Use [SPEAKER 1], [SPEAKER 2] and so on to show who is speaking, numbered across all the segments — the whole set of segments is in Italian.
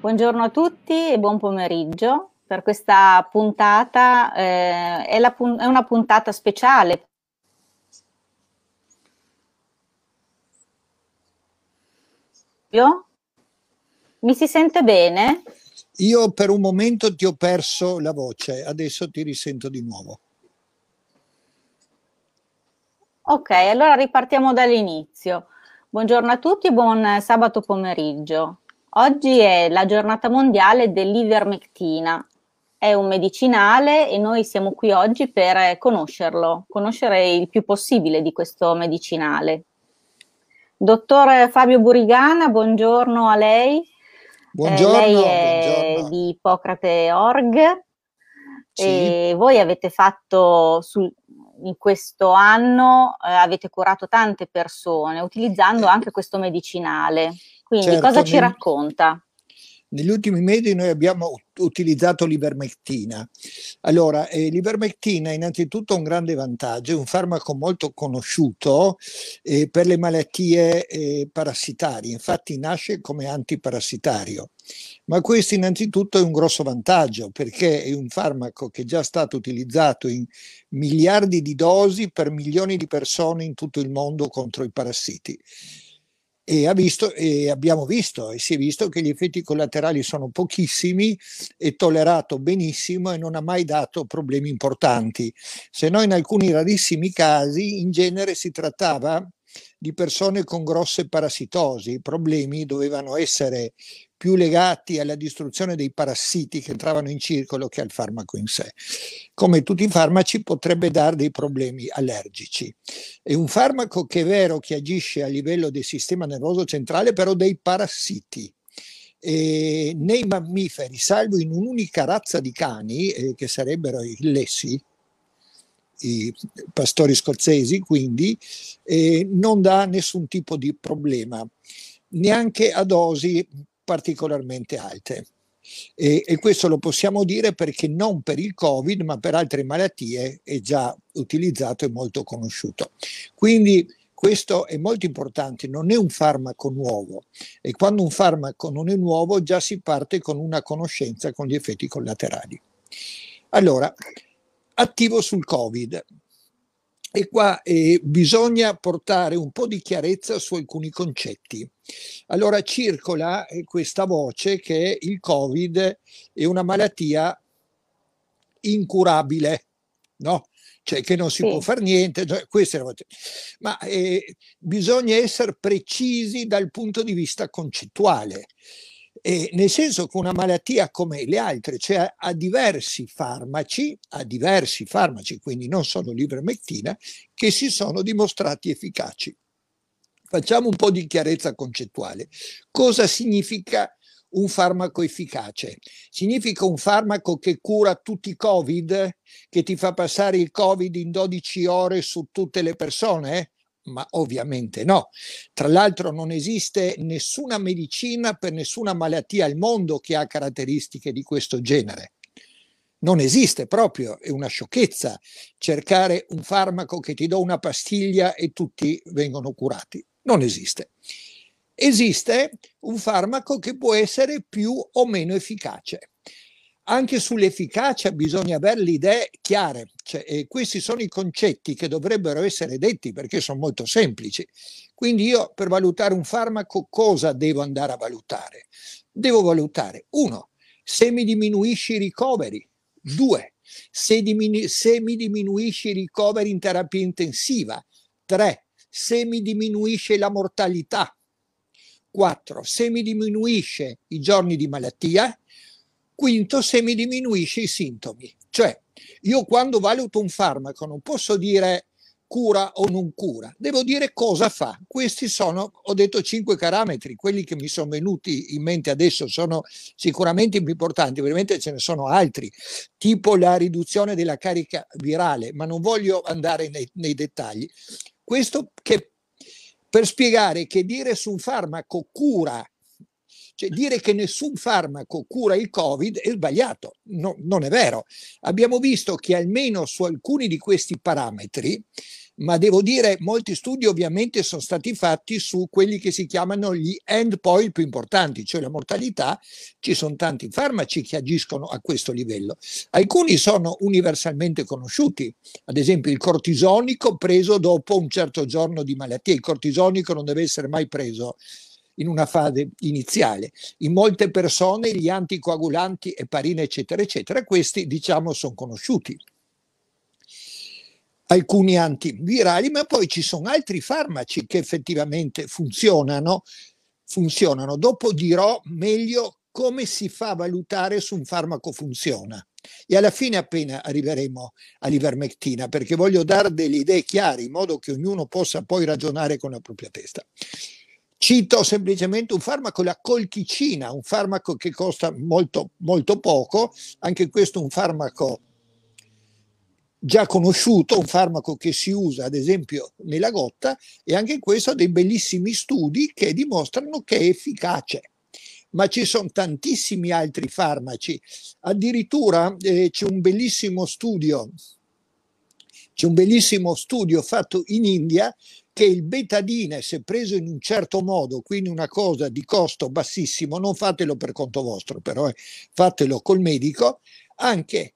[SPEAKER 1] Buongiorno a tutti e buon pomeriggio. Per questa puntata eh, è, la, è una puntata speciale Mi si sente bene?
[SPEAKER 2] Io per un momento ti ho perso la voce, adesso ti risento di nuovo.
[SPEAKER 1] Ok, allora ripartiamo dall'inizio. Buongiorno a tutti, buon sabato pomeriggio. Oggi è la giornata mondiale dell'ivermectina. È un medicinale e noi siamo qui oggi per conoscerlo, conoscere il più possibile di questo medicinale. Dottor Fabio Burigana, buongiorno a lei.
[SPEAKER 2] Buongiorno.
[SPEAKER 1] Eh, lei è buongiorno. di Ippocrate Org sì. e voi avete fatto sul, in questo anno eh, avete curato tante persone utilizzando anche questo medicinale. Quindi certo, cosa ci racconta?
[SPEAKER 2] Negli ultimi mesi noi abbiamo utilizzato l'ivermectina. Allora, eh, l'ivermectina innanzitutto ha un grande vantaggio, è un farmaco molto conosciuto eh, per le malattie eh, parassitarie, infatti nasce come antiparassitario. Ma questo innanzitutto è un grosso vantaggio perché è un farmaco che è già stato utilizzato in miliardi di dosi per milioni di persone in tutto il mondo contro i parassiti e, visto, e, abbiamo visto e si è visto che gli effetti collaterali sono pochissimi, è tollerato benissimo e non ha mai dato problemi importanti, se no in alcuni rarissimi casi in genere si trattava di persone con grosse parassitosi, i problemi dovevano essere più legati alla distruzione dei parassiti che entravano in circolo che al farmaco in sé. Come tutti i farmaci potrebbe dare dei problemi allergici. È un farmaco che è vero che agisce a livello del sistema nervoso centrale, però dei parassiti. E nei mammiferi, salvo in un'unica razza di cani, eh, che sarebbero i lessi, i pastori scozzesi, quindi eh, non dà nessun tipo di problema, neanche a dosi particolarmente alte. E, e, questo lo possiamo dire perché non per il Covid, ma per altre malattie è già utilizzato e molto conosciuto. Quindi questo è molto importante, non è un farmaco nuovo e quando un farmaco non è nuovo già si parte con una conoscenza con gli effetti collaterali. Allora, attivo sul Covid. E qua eh, bisogna portare un po' di chiarezza su alcuni concetti. Allora circola eh, questa voce che il Covid è una malattia incurabile, no? Cioè che non si sì. può fare niente, cioè, questa è la voce. ma eh, bisogna essere precisi dal punto di vista concettuale. Eh, nel senso che una malattia come le altre, cioè ha diversi farmaci, ha diversi farmaci, quindi non solo l'ivermectina, che si sono dimostrati efficaci. Facciamo un po' di chiarezza concettuale. Cosa significa un farmaco efficace? Significa un farmaco che cura tutti i Covid, che ti fa passare il Covid in 12 ore su tutte le persone? ma ovviamente no. Tra l'altro non esiste nessuna medicina per nessuna malattia al mondo che ha caratteristiche di questo genere. Non esiste proprio, è una sciocchezza cercare un farmaco che ti do una pastiglia e tutti vengono curati. Non esiste. Esiste un farmaco che può essere più o meno efficace anche sull'efficacia bisogna avere le idee chiare, cioè, eh, questi sono i concetti che dovrebbero essere detti perché sono molto semplici. Quindi io per valutare un farmaco cosa devo andare a valutare? Devo valutare, uno, se mi diminuisci i ricoveri, due, se, diminu- se mi diminuisci i ricoveri in terapia intensiva, tre, se mi diminuisce la mortalità, quattro, se mi diminuisce i giorni di malattia, Quinto, se mi diminuisce i sintomi. Cioè, io quando valuto un farmaco non posso dire cura o non cura, devo dire cosa fa. Questi sono, ho detto, cinque parametri, quelli che mi sono venuti in mente adesso sono sicuramente più importanti, ovviamente ce ne sono altri, tipo la riduzione della carica virale, ma non voglio andare nei, nei dettagli. Questo che per spiegare che dire su un farmaco cura Cioè, dire che nessun farmaco cura il Covid è sbagliato, no, non è vero. Abbiamo visto che almeno su alcuni di questi parametri ma devo dire molti studi ovviamente sono stati fatti su quelli che si chiamano gli endpoint più importanti, cioè la mortalità. Ci sono tanti farmaci che agiscono a questo livello. Alcuni sono universalmente conosciuti, ad esempio il cortisonico preso dopo un certo giorno di malattia. Il cortisonico non deve essere mai preso in una fase iniziale. In molte persone gli anticoagulanti, eparina, eccetera, eccetera, questi diciamo sono conosciuti alcuni antivirali, ma poi ci sono altri farmaci che effettivamente funzionano. funzionano. Dopo dirò meglio come si fa a valutare se un farmaco funziona. E alla fine appena arriveremo all'ivermectina, perché voglio dare delle idee chiare in modo che ognuno possa poi ragionare con la propria testa. Cito semplicemente un farmaco, la colchicina, un farmaco che costa molto, molto poco, anche questo un farmaco già conosciuto, un farmaco che si usa ad esempio nella gotta e anche questo ha dei bellissimi studi che dimostrano che è efficace. Ma ci sono tantissimi altri farmaci, addirittura eh, c'è un bellissimo studio, c'è un bellissimo studio fatto in India che il betadine, se preso in un certo modo, quindi una cosa di costo bassissimo, non fatelo per conto vostro, però eh, fatelo col medico, anche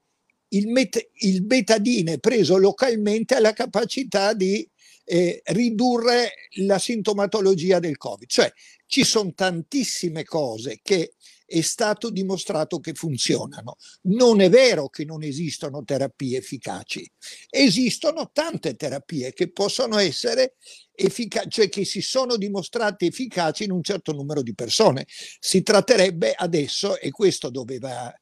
[SPEAKER 2] il, met- il betadine preso localmente ha la capacità di eh, ridurre la sintomatologia del Covid. Cioè ci sono tantissime cose che è stato dimostrato che funzionano. Non è vero che non esistono terapie efficaci, esistono tante terapie che possono essere efficaci, cioè che si sono dimostrate efficaci in un certo numero di persone. Si tratterebbe adesso, e questo doveva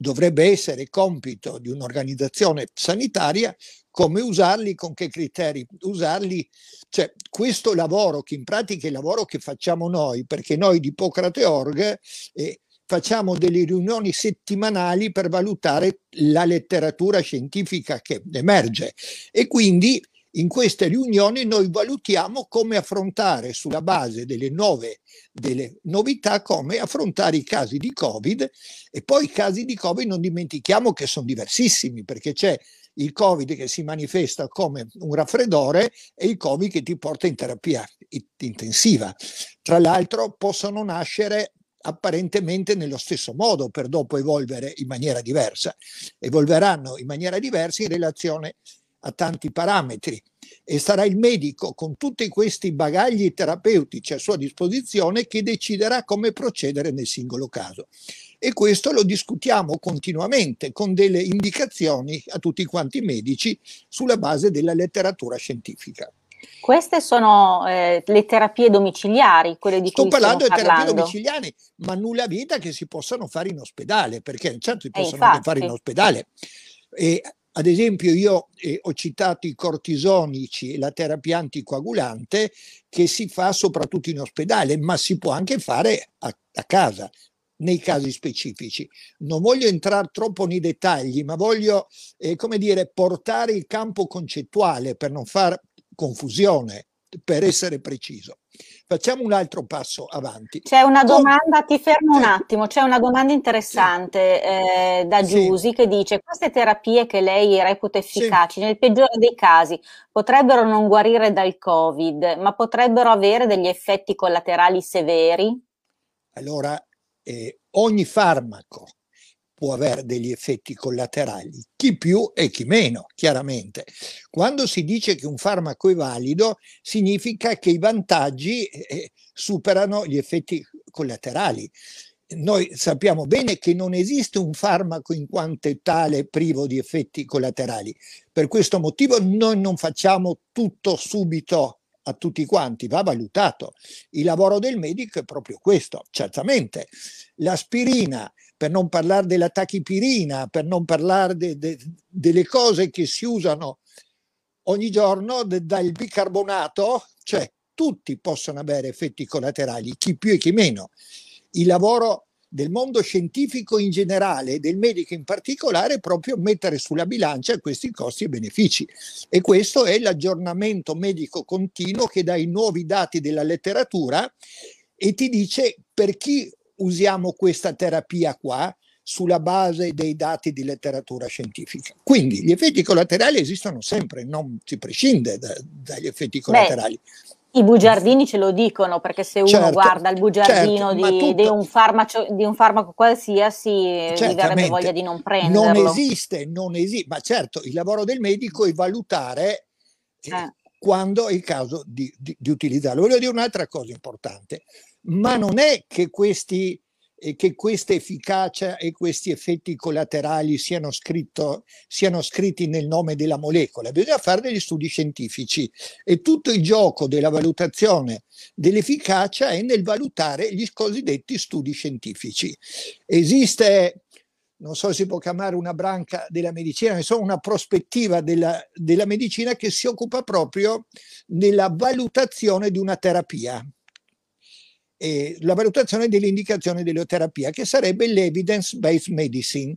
[SPEAKER 2] dovrebbe essere compito di un'organizzazione sanitaria come usarli, con che criteri usarli. Cioè, questo lavoro, che in pratica è il lavoro che facciamo noi, perché noi di Ippocrate Org eh, facciamo delle riunioni settimanali per valutare la letteratura scientifica che emerge e quindi in queste riunioni noi valutiamo come affrontare sulla base delle nuove delle novità, come affrontare i casi di Covid e poi i casi di Covid non dimentichiamo che sono diversissimi perché c'è il Covid che si manifesta come un raffreddore e il Covid che ti porta in terapia intensiva. Tra l'altro possono nascere apparentemente nello stesso modo per dopo evolvere in maniera diversa. Evolveranno in maniera diversa in relazione a tanti parametri e sarà il medico con tutti questi bagagli terapeutici a sua disposizione che deciderà come procedere nel singolo caso. E questo lo discutiamo continuamente con delle indicazioni a tutti quanti i medici sulla base della letteratura scientifica.
[SPEAKER 1] Queste sono eh, le terapie domiciliari, quelle di
[SPEAKER 2] Sto
[SPEAKER 1] cui
[SPEAKER 2] parlando
[SPEAKER 1] di
[SPEAKER 2] terapie domiciliari, ma nulla vita che si possano fare in ospedale, perché certo si
[SPEAKER 1] eh,
[SPEAKER 2] possono anche fare in ospedale. E ad esempio, io eh, ho citato i cortisonici e la terapia anticoagulante che si fa soprattutto in ospedale, ma si può anche fare a, a casa nei casi specifici. Non voglio entrare troppo nei dettagli, ma voglio, eh, come dire, portare il campo concettuale per non far confusione, per essere preciso. Facciamo un altro passo avanti.
[SPEAKER 1] C'è una domanda, ti fermo un attimo, c'è una domanda interessante eh, da Giusi sì. che dice queste terapie che lei reputa efficaci sì. nel peggiore dei casi potrebbero non guarire dal Covid, ma potrebbero avere degli effetti collaterali severi?
[SPEAKER 2] Allora, eh, ogni farmaco può avere degli effetti collaterali, chi più e chi meno, chiaramente. Quando si dice che un farmaco è valido, significa che i vantaggi eh, superano gli effetti collaterali. Noi sappiamo bene che non esiste un farmaco in quanto tale privo di effetti collaterali. Per questo motivo noi non facciamo tutto subito a tutti quanti, va valutato. Il lavoro del medico è proprio questo, certamente. L'aspirina per non parlare della tachipirina, per non parlare de, de, delle cose che si usano ogni giorno, de, dal bicarbonato, cioè tutti possono avere effetti collaterali, chi più e chi meno. Il lavoro del mondo scientifico in generale e del medico in particolare è proprio mettere sulla bilancia questi costi e benefici. E questo è l'aggiornamento medico continuo che dà i nuovi dati della letteratura e ti dice per chi usiamo questa terapia qua sulla base dei dati di letteratura scientifica. Quindi gli effetti collaterali esistono sempre, non si prescinde da, dagli effetti collaterali.
[SPEAKER 1] Beh, I bugiardini ce lo dicono perché se uno certo, guarda il bugiardino certo, di, tutto, di, un farmaco, di, un farmaco, qualsiasi gli verrebbe voglia di non prenderlo.
[SPEAKER 2] Non esiste, non esiste, ma certo il lavoro del medico è valutare eh. Eh, quando è il caso di, di, di utilizzarlo. Voglio dire un'altra cosa importante, ma non è che questi e che questa efficacia e questi effetti collaterali siano, scritto, siano, scritti nel nome della molecola, bisogna fare degli studi scientifici e tutto il gioco della valutazione dell'efficacia è nel valutare gli cosiddetti studi scientifici. Esiste, non so se si può chiamare una branca della medicina, insomma una prospettiva della, della medicina che si occupa proprio della valutazione di una terapia eh, la valutazione dell'indicazione dell'eoterapia, che sarebbe l'evidence-based medicine.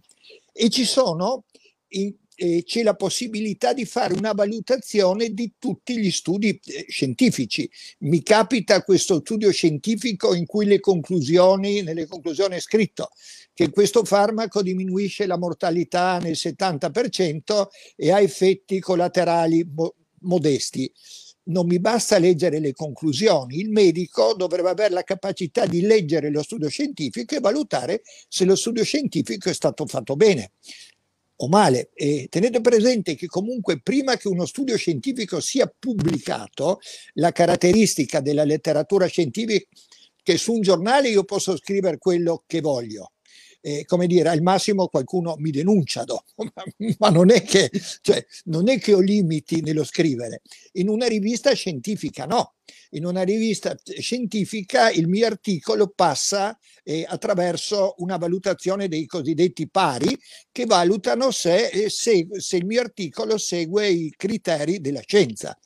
[SPEAKER 2] E ci sono, in, eh, c'è la possibilità di fare una valutazione di tutti gli studi eh, scientifici. Mi capita questo studio scientifico in cui le conclusioni, nelle conclusioni è scritto che questo farmaco diminuisce la mortalità nel 70% e ha effetti collaterali mo- modesti non mi basta leggere le conclusioni, il medico dovrebbe avere la capacità di leggere lo studio scientifico e valutare se lo studio scientifico è stato fatto bene o male. E tenete presente che comunque prima che uno studio scientifico sia pubblicato, la caratteristica della letteratura scientifica è che su un giornale io posso scrivere quello che voglio, eh, come dire, al massimo qualcuno mi denuncia dopo, ma, non, è che, cioè, non è che ho limiti nello scrivere. In una rivista scientifica no, in una rivista scientifica il mio articolo passa eh, attraverso una valutazione dei cosiddetti pari che valutano se, eh, se, se il mio articolo segue i criteri della scienza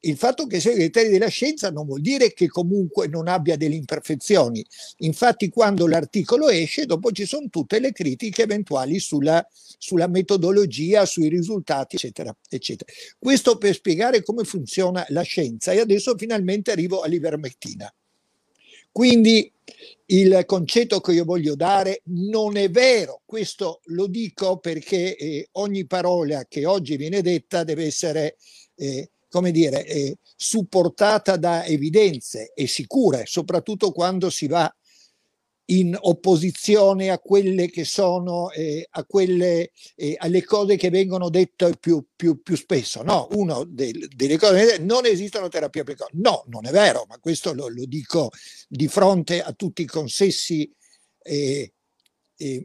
[SPEAKER 2] il fatto che sia i criteri della scienza non vuol dire che comunque non abbia delle imperfezioni. Infatti, quando l'articolo esce, dopo ci sono tutte le critiche eventuali sulla, sulla metodologia, sui risultati, eccetera, eccetera. Questo per spiegare come funziona la scienza. E adesso finalmente arrivo all'ivermectina. Quindi il concetto che io voglio dare non è vero, questo lo dico perché eh, ogni parola che oggi viene detta deve essere eh, come dire, eh, supportata da evidenze e sicure, soprattutto quando si va in opposizione a quelle che sono, eh, a quelle, eh, alle cose che vengono dette più, più, più spesso. No, uno del, delle cose, non esistono terapie precoci. No, non è vero, ma questo lo, lo dico di fronte a tutti i consessi eh,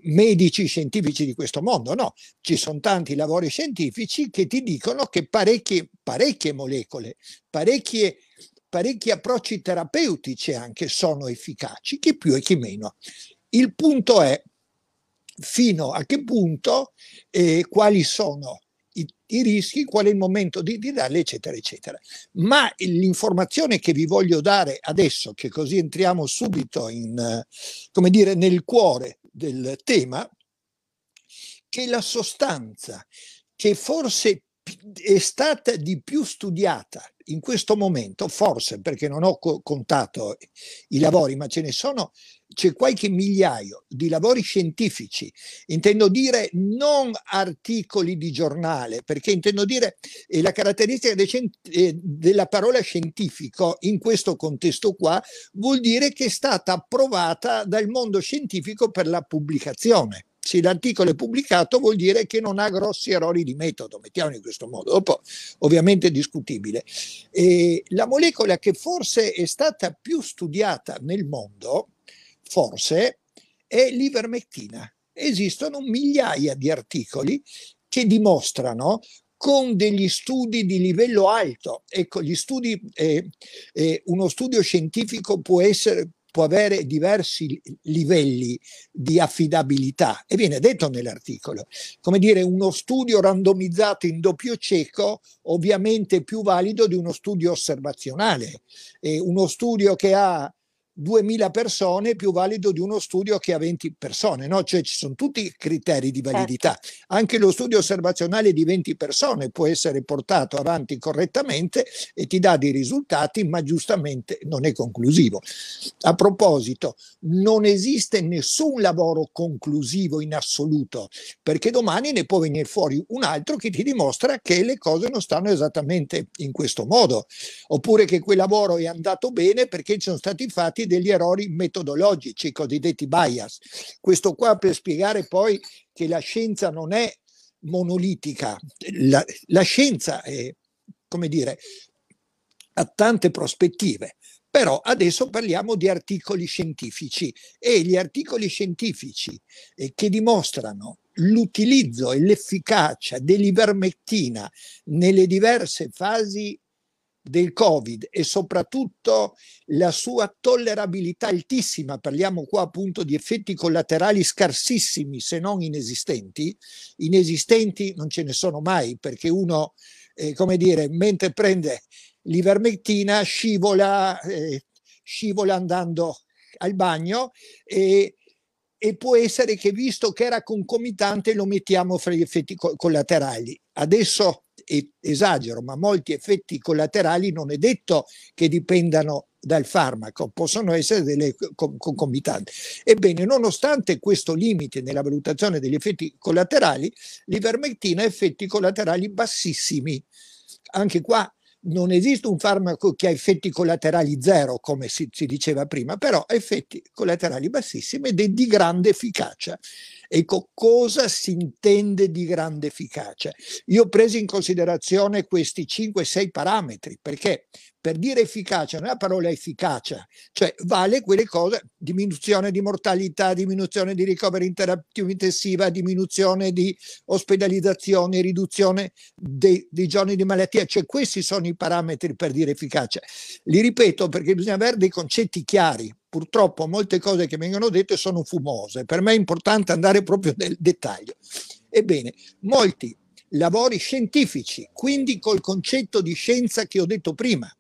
[SPEAKER 2] medici scientifici di questo mondo, no, ci sono tanti lavori scientifici che ti dicono che parecchie, parecchie molecole, parecchie, parecchi approcci terapeutici anche sono efficaci, chi più e chi meno. Il punto è fino a che punto eh, quali sono i, i, rischi, qual è il momento di, di darli, eccetera, eccetera. Ma l'informazione che vi voglio dare adesso, che così entriamo subito in, come dire, nel cuore del tema, che la sostanza che forse è stata di più studiata in questo momento, forse perché non ho co- contato i lavori, ma ce ne sono, c'è qualche migliaio di lavori scientifici, intendo dire non articoli di giornale, perché intendo dire eh, la caratteristica eh, della parola scientifico in questo contesto qua vuol dire che è stata approvata dal mondo scientifico per la pubblicazione. Se l'articolo è pubblicato vuol dire che non ha grossi errori di metodo, mettiamolo in questo modo, dopo ovviamente è discutibile. E la molecola che forse è stata più studiata nel mondo, forse, è l'ivermectina. Esistono migliaia di articoli che dimostrano con degli studi di livello alto. Ecco, gli studi, eh, eh, uno studio scientifico può essere può avere diversi livelli di affidabilità e viene detto nell'articolo. Come dire, uno studio randomizzato in doppio cieco ovviamente è più valido di uno studio osservazionale. E uno studio che ha 2000 persone più valido di uno studio che ha 20 persone, no? Cioè ci sono tutti i criteri di validità. Certo. Anche lo studio osservazionale di 20 persone può essere portato avanti correttamente e ti dà dei risultati, ma giustamente non è conclusivo. A proposito, non esiste nessun lavoro conclusivo in assoluto, perché domani ne può venire fuori un altro che ti dimostra che le cose non stanno esattamente in questo modo, oppure che quel lavoro è andato bene perché ci sono stati fatti degli errori metodologici, i cosiddetti bias. Questo qua per spiegare poi che la scienza non è monolitica, la, la scienza è, come dire, ha tante prospettive. Però adesso parliamo di articoli scientifici e gli articoli scientifici eh, che dimostrano l'utilizzo e l'efficacia dell'ivermectina nelle diverse fasi del Covid e soprattutto la sua tollerabilità altissima, parliamo qua appunto di effetti collaterali scarsissimi se non inesistenti, inesistenti non ce ne sono mai perché uno, eh, come dire, mentre prende l'ivermectina scivola, eh, scivola andando al bagno e, e può essere che visto che era concomitante lo mettiamo fra gli effetti collaterali. Adesso esagero, ma molti effetti collaterali non è detto che dipendano dal farmaco, possono essere delle concomitanti. Ebbene, nonostante questo limite nella valutazione degli effetti collaterali, l'ivermectina ha effetti collaterali bassissimi. Anche qua non esiste un farmaco che ha effetti collaterali zero, come si, si diceva prima, però ha effetti collaterali bassissimi ed è di grande efficacia. Ecco, cosa si intende di grande efficacia? Io ho preso in considerazione questi 5-6 parametri, perché per dire efficacia non è la parola efficacia, cioè vale quelle cose, diminuzione di mortalità, diminuzione di ricoveri in terapia intensiva, diminuzione di ospedalizzazione, riduzione dei, dei giorni di malattia, cioè questi sono i parametri per dire efficacia. Li ripeto perché bisogna avere dei concetti chiari, purtroppo molte cose che vengono dette sono fumose, per me è importante andare proprio nel dettaglio. Ebbene, molti lavori scientifici, quindi col concetto di scienza che ho detto prima,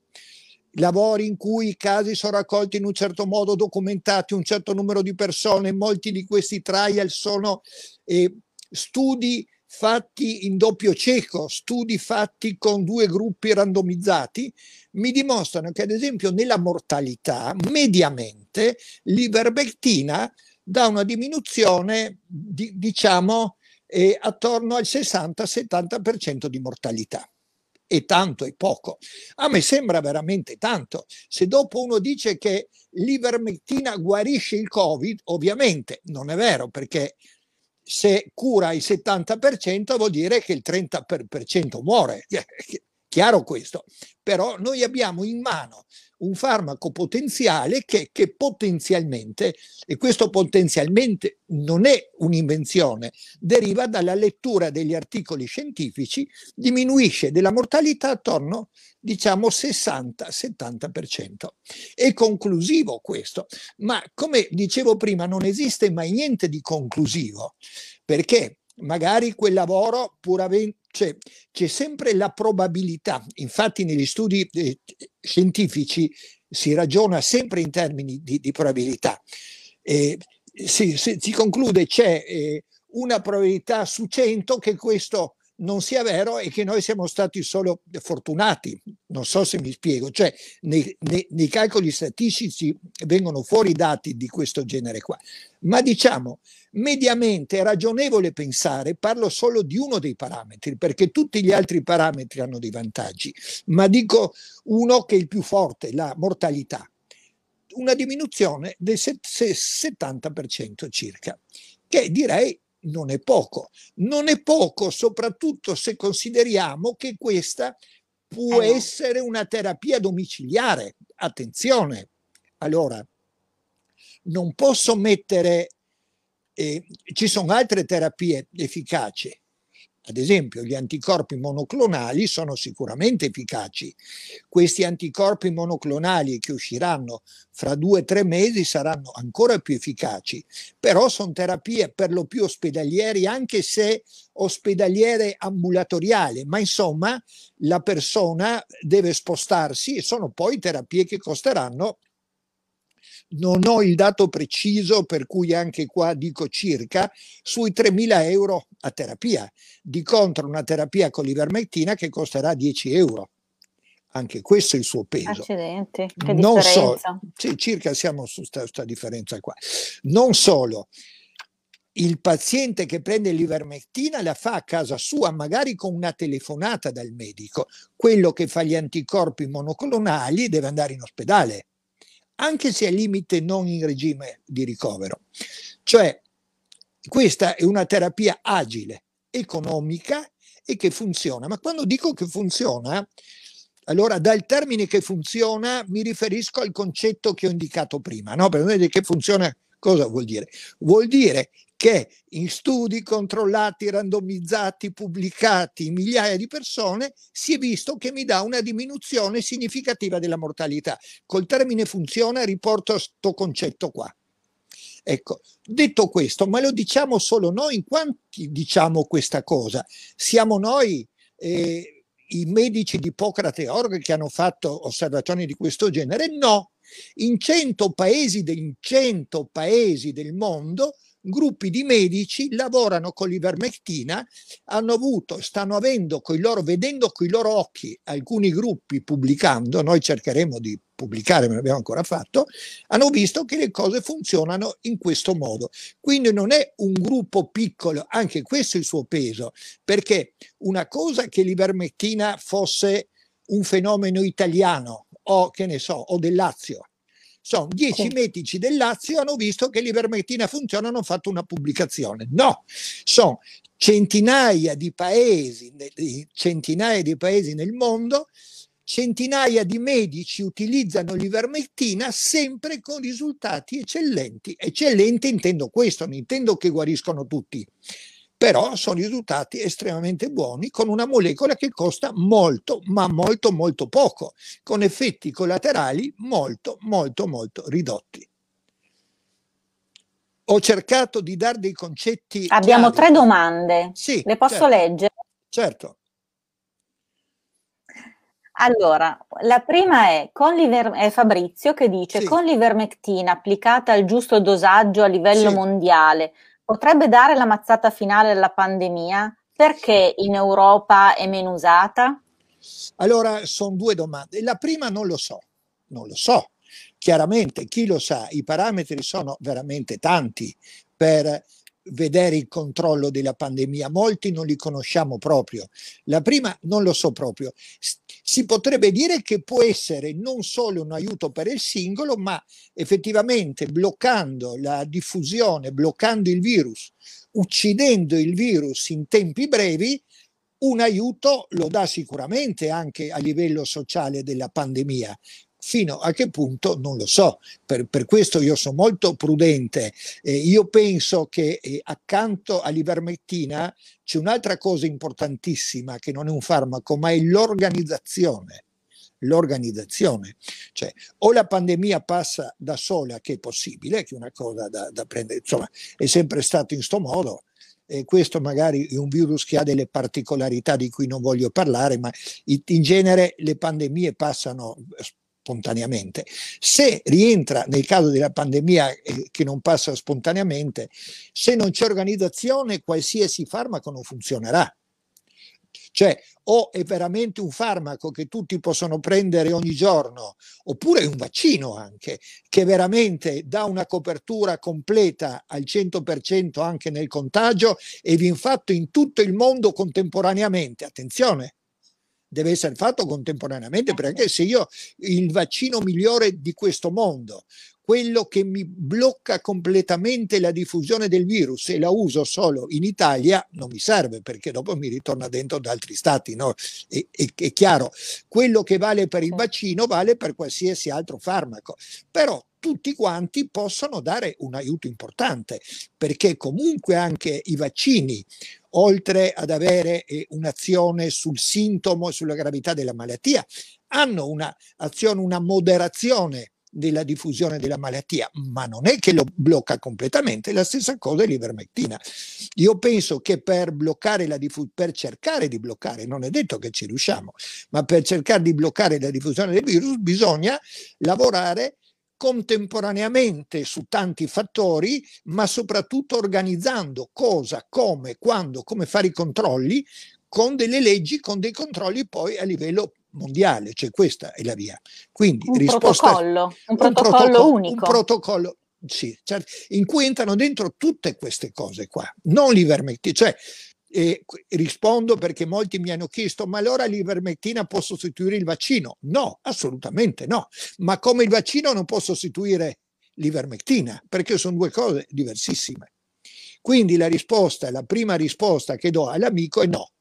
[SPEAKER 2] lavori in cui i casi sono raccolti in un certo modo, documentati un certo numero di persone, molti di questi trial sono eh, studi fatti in doppio cieco, studi fatti con due gruppi randomizzati, mi dimostrano che ad esempio nella mortalità mediamente l'ivermectina dà una diminuzione di, diciamo eh, attorno al 60-70% di mortalità. E tanto è poco. A me sembra veramente tanto. Se dopo uno dice che l'ivermectina guarisce il Covid, ovviamente non è vero perché se cura il 70% vuol dire che il 30% muore. Chiaro questo, però noi abbiamo in mano un farmaco potenziale che, che, potenzialmente, e questo potenzialmente non è un'invenzione, deriva dalla lettura degli articoli scientifici, diminuisce della mortalità attorno, diciamo, 60-70%. È conclusivo questo, ma come dicevo prima, non esiste mai niente di conclusivo, perché magari quel lavoro puramente cioè, c'è sempre la probabilità, infatti negli studi eh, scientifici si ragiona sempre in termini di, di probabilità. Eh, si, si, si, conclude c'è eh, una probabilità su 100 che questo non sia vero e che noi siamo stati solo fortunati. Non so se mi spiego, cioè nei, nei, nei calcoli statistici vengono fuori dati di questo genere qua. Ma diciamo, mediamente è ragionevole pensare, parlo solo di uno dei parametri, perché tutti gli altri parametri hanno dei vantaggi, ma dico uno che è il più forte, la mortalità. Una diminuzione del 70% circa, che direi non è poco. Non è poco soprattutto se consideriamo che questa può eh essere una terapia domiciliare. Attenzione. Allora, non posso mettere, eh, ci sono altre terapie efficaci, ad esempio, gli anticorpi monoclonali sono sicuramente efficaci. Questi anticorpi monoclonali che usciranno fra due o tre mesi saranno ancora più efficaci, però sono terapie per lo più ospedaliere, anche se ospedaliere ambulatoriale, ma insomma la persona deve spostarsi e sono poi terapie che costeranno non ho il dato preciso per cui anche qua dico circa, sui 3.000 euro a terapia, di contro una terapia con l'ivermectina che costerà 10 euro. Anche questo è il suo peso.
[SPEAKER 1] Accidenti, che non differenza.
[SPEAKER 2] So, sì, circa siamo su questa differenza qua. Non solo, il paziente che prende l'ivermectina la fa a casa sua, magari con una telefonata dal medico. Quello che fa gli anticorpi monoclonali deve andare in ospedale, anche se al limite non in regime di ricovero. Cioè, questa è una terapia agile, economica e che funziona. Ma quando dico che funziona, allora dal termine che funziona mi riferisco al concetto che ho indicato prima, no? Per noi che funziona cosa vuol dire? Vuol dire che in studi controllati, randomizzati, pubblicati migliaia di persone si è visto che mi dà una diminuzione significativa della mortalità. Col termine funziona riporto questo concetto qua. Ecco, detto questo, ma lo diciamo solo noi in quanti diciamo questa cosa? Siamo noi eh, i medici di Ippocrate e Org che hanno fatto osservazioni di questo genere? No. In 100 paesi, in 100 paesi del mondo gruppi di medici lavorano con l'ivermectina, hanno avuto, stanno avendo coi loro, vedendo con i loro occhi alcuni gruppi pubblicando, noi cercheremo di pubblicare, non abbiamo ancora fatto, hanno visto che le cose funzionano in questo modo. Quindi non è un gruppo piccolo, anche questo è il suo peso, perché una cosa che l'ivermectina fosse un fenomeno italiano o che ne so, o del Lazio, sono dieci medici del Lazio hanno visto che l'ivermectina funziona, hanno fatto una pubblicazione. No, sono centinaia di paesi, centinaia di paesi nel mondo, centinaia di medici utilizzano l'ivermectina sempre con risultati eccellenti. Eccellenti intendo questo, non intendo che guariscono tutti però sono risultati estremamente buoni con una molecola che costa molto, ma molto, molto poco, con effetti collaterali molto, molto, molto ridotti. Ho cercato di dare dei concetti.
[SPEAKER 1] Abbiamo chiari. tre domande.
[SPEAKER 2] Sì,
[SPEAKER 1] Le posso certo. leggere?
[SPEAKER 2] Certo.
[SPEAKER 1] Allora, la prima è, con è Fabrizio che dice sì. con l'ivermectina applicata al giusto dosaggio a livello sì. mondiale Potrebbe dare la mazzata finale alla pandemia? Perché in Europa è meno usata?
[SPEAKER 2] Allora, sono due domande. La prima non lo so, non lo so. Chiaramente, chi lo sa, i parametri sono veramente tanti per vedere il controllo della pandemia. Molti non li conosciamo proprio. La prima non lo so proprio. Si potrebbe dire che può essere non solo un aiuto per il singolo, ma effettivamente bloccando la diffusione, bloccando il virus, uccidendo il virus in tempi brevi, un aiuto lo dà sicuramente anche a livello sociale della pandemia, Fino a che punto non lo so, per, per questo io sono molto prudente. Eh, io penso che eh, accanto all'ivermectina c'è un'altra cosa importantissima che non è un farmaco, ma è l'organizzazione l'organizzazione. Cioè, o la pandemia passa da sola, che è possibile, che è una cosa da, da prendere, insomma, è sempre stato in sto modo. E questo magari è un virus che ha delle particolarità di cui non voglio parlare, ma in genere le pandemie passano spontaneamente. Se rientra nel caso della pandemia eh, che non passa spontaneamente, se non c'è organizzazione, qualsiasi farmaco non funzionerà. Cioè, o è veramente un farmaco che tutti possono prendere ogni giorno, oppure è un vaccino anche, che veramente dà una copertura completa al 100% anche nel contagio e viene fatto in tutto il mondo contemporaneamente. Attenzione, deve essere fatto contemporaneamente, perché se io il vaccino migliore di questo mondo, quello che mi blocca completamente la diffusione del virus e la uso solo in Italia, non mi serve perché dopo mi ritorna dentro da altri stati. No? E, e, è chiaro, quello che vale per il vaccino vale per qualsiasi altro farmaco, però tutti quanti possono dare un aiuto importante perché comunque anche i vaccini oltre ad avere eh, un'azione sul sintomo e sulla gravità della malattia, hanno un'azione, una moderazione della diffusione della malattia, ma non è che lo blocca completamente, la stessa cosa è l'ivermectina. Io penso che per bloccare la diffusione, per cercare di bloccare, non è detto che ci riusciamo, ma per cercare di bloccare la diffusione del virus bisogna lavorare contemporaneamente su tanti fattori, ma soprattutto organizzando cosa, come, quando, come fare i controlli con delle leggi, con dei controlli poi a livello mondiale, cioè questa è la via. Quindi
[SPEAKER 1] un
[SPEAKER 2] risposta,
[SPEAKER 1] protocollo, un protocollo, un protocollo unico.
[SPEAKER 2] Un protocollo, sì, certo, in cui entrano dentro tutte queste cose qua, non l'ivermectina, cioè eh, rispondo perché molti mi hanno chiesto ma allora l'ivermectina può sostituire il vaccino? No, assolutamente no, ma come il vaccino non può sostituire l'ivermectina perché sono due cose diversissime. Quindi la risposta, la prima risposta che do all'amico è no.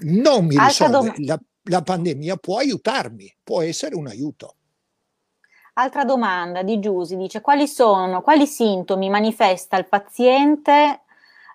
[SPEAKER 2] Non mi risolve la, la pandemia, può aiutarmi, può essere un aiuto.
[SPEAKER 1] Altra domanda di Giusi dice quali sono, quali sintomi manifesta il paziente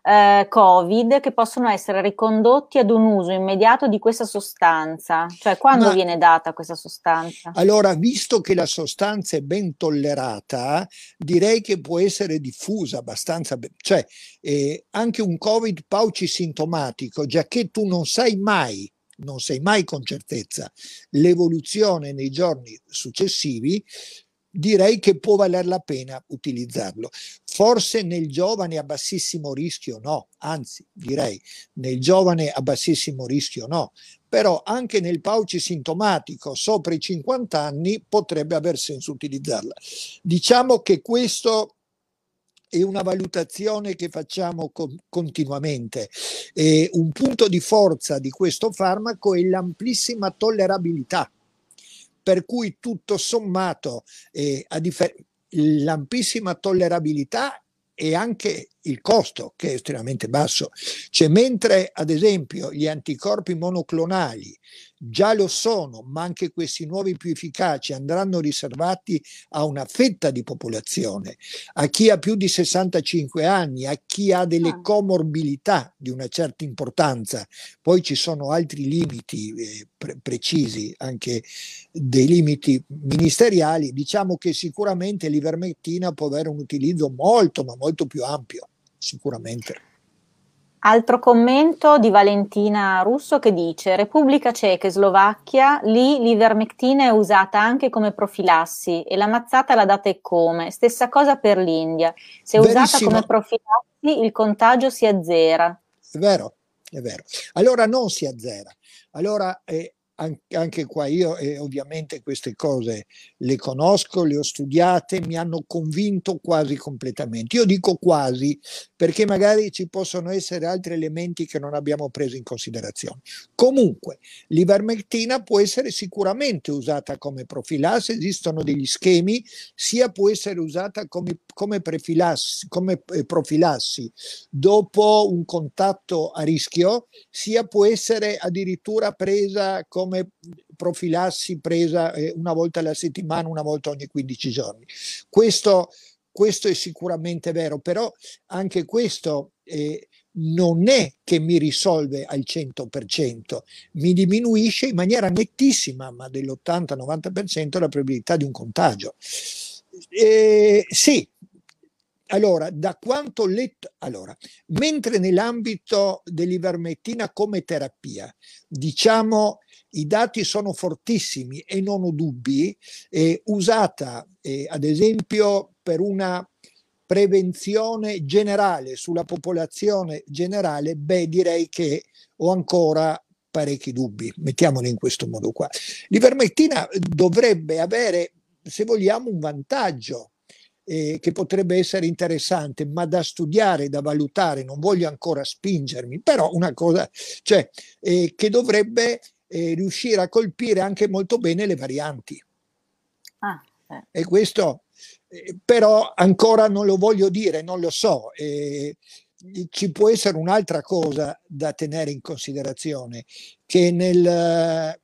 [SPEAKER 1] eh, Covid che possono essere ricondotti ad un uso immediato di questa sostanza? Cioè, quando Ma, viene data questa sostanza?
[SPEAKER 2] Allora, visto che la sostanza è ben tollerata, direi che può essere diffusa abbastanza, cioè eh, anche un Covid paucisintomatico, già che tu non sai mai non sai mai con certezza l'evoluzione nei giorni successivi, direi che può valer la pena utilizzarlo. Forse nel giovane a bassissimo rischio no, anzi direi nel giovane a bassissimo rischio no, però anche nel pauci sintomatico sopra i 50 anni potrebbe aver senso utilizzarla. Diciamo che questo è una valutazione che facciamo con, continuamente. E un punto di forza di questo farmaco è l'amplissima tollerabilità per cui tutto sommato eh, differ- l'ampissima tollerabilità e anche il costo che è estremamente basso. Cioè, mentre ad esempio gli anticorpi monoclonali già lo sono, ma anche questi nuovi più efficaci andranno riservati a una fetta di popolazione, a chi ha più di 65 anni, a chi ha delle ah. comorbilità di una certa importanza. Poi ci sono altri limiti eh, pre- precisi, anche dei limiti ministeriali. Diciamo che sicuramente l'ivermectina può avere un utilizzo molto, ma molto più ampio, sicuramente.
[SPEAKER 1] Altro commento di Valentina Russo che dice Repubblica Ceca e Slovacchia, lì l'ivermectina è usata anche come profilassi e la mazzata la date come. Stessa cosa per l'India. Se Verissimo. usata come profilassi il contagio si azzera.
[SPEAKER 2] È vero, è vero. Allora non si azzera. Allora eh, anche qua io eh, ovviamente queste cose le conosco, le ho studiate, mi hanno convinto quasi completamente. Io dico quasi perché magari ci possono essere altri elementi che non abbiamo preso in considerazione. Comunque, l'ivermectina può essere sicuramente usata come profilassi, esistono degli schemi, sia può essere usata come, come, come eh, profilassi dopo un contatto a rischio, sia può essere addirittura presa come come profilassi presa eh, una volta alla settimana, una volta ogni 15 giorni. Questo, questo è sicuramente vero, però anche questo eh, non è che mi risolve al 100%, mi diminuisce in maniera nettissima, ma dell'80-90% la probabilità di un contagio. Eh, sì, allora, da quanto letto, allora, mentre nell'ambito dell'ivermectina come terapia, diciamo i dati sono fortissimi e non ho dubbi, eh, usata eh, ad esempio per una prevenzione generale sulla popolazione generale, beh direi che ho ancora parecchi dubbi, mettiamolo in questo modo qua. L'ivermectina dovrebbe avere, se vogliamo, un vantaggio eh, che potrebbe essere interessante, ma da studiare, da valutare, non voglio ancora spingermi, però una cosa, cioè, eh, che dovrebbe eh, riuscire a colpire anche molto bene le varianti. Ah, eh. E questo eh, però ancora non lo voglio dire, non lo so. Ci può essere un'altra cosa da tenere in considerazione, che nel,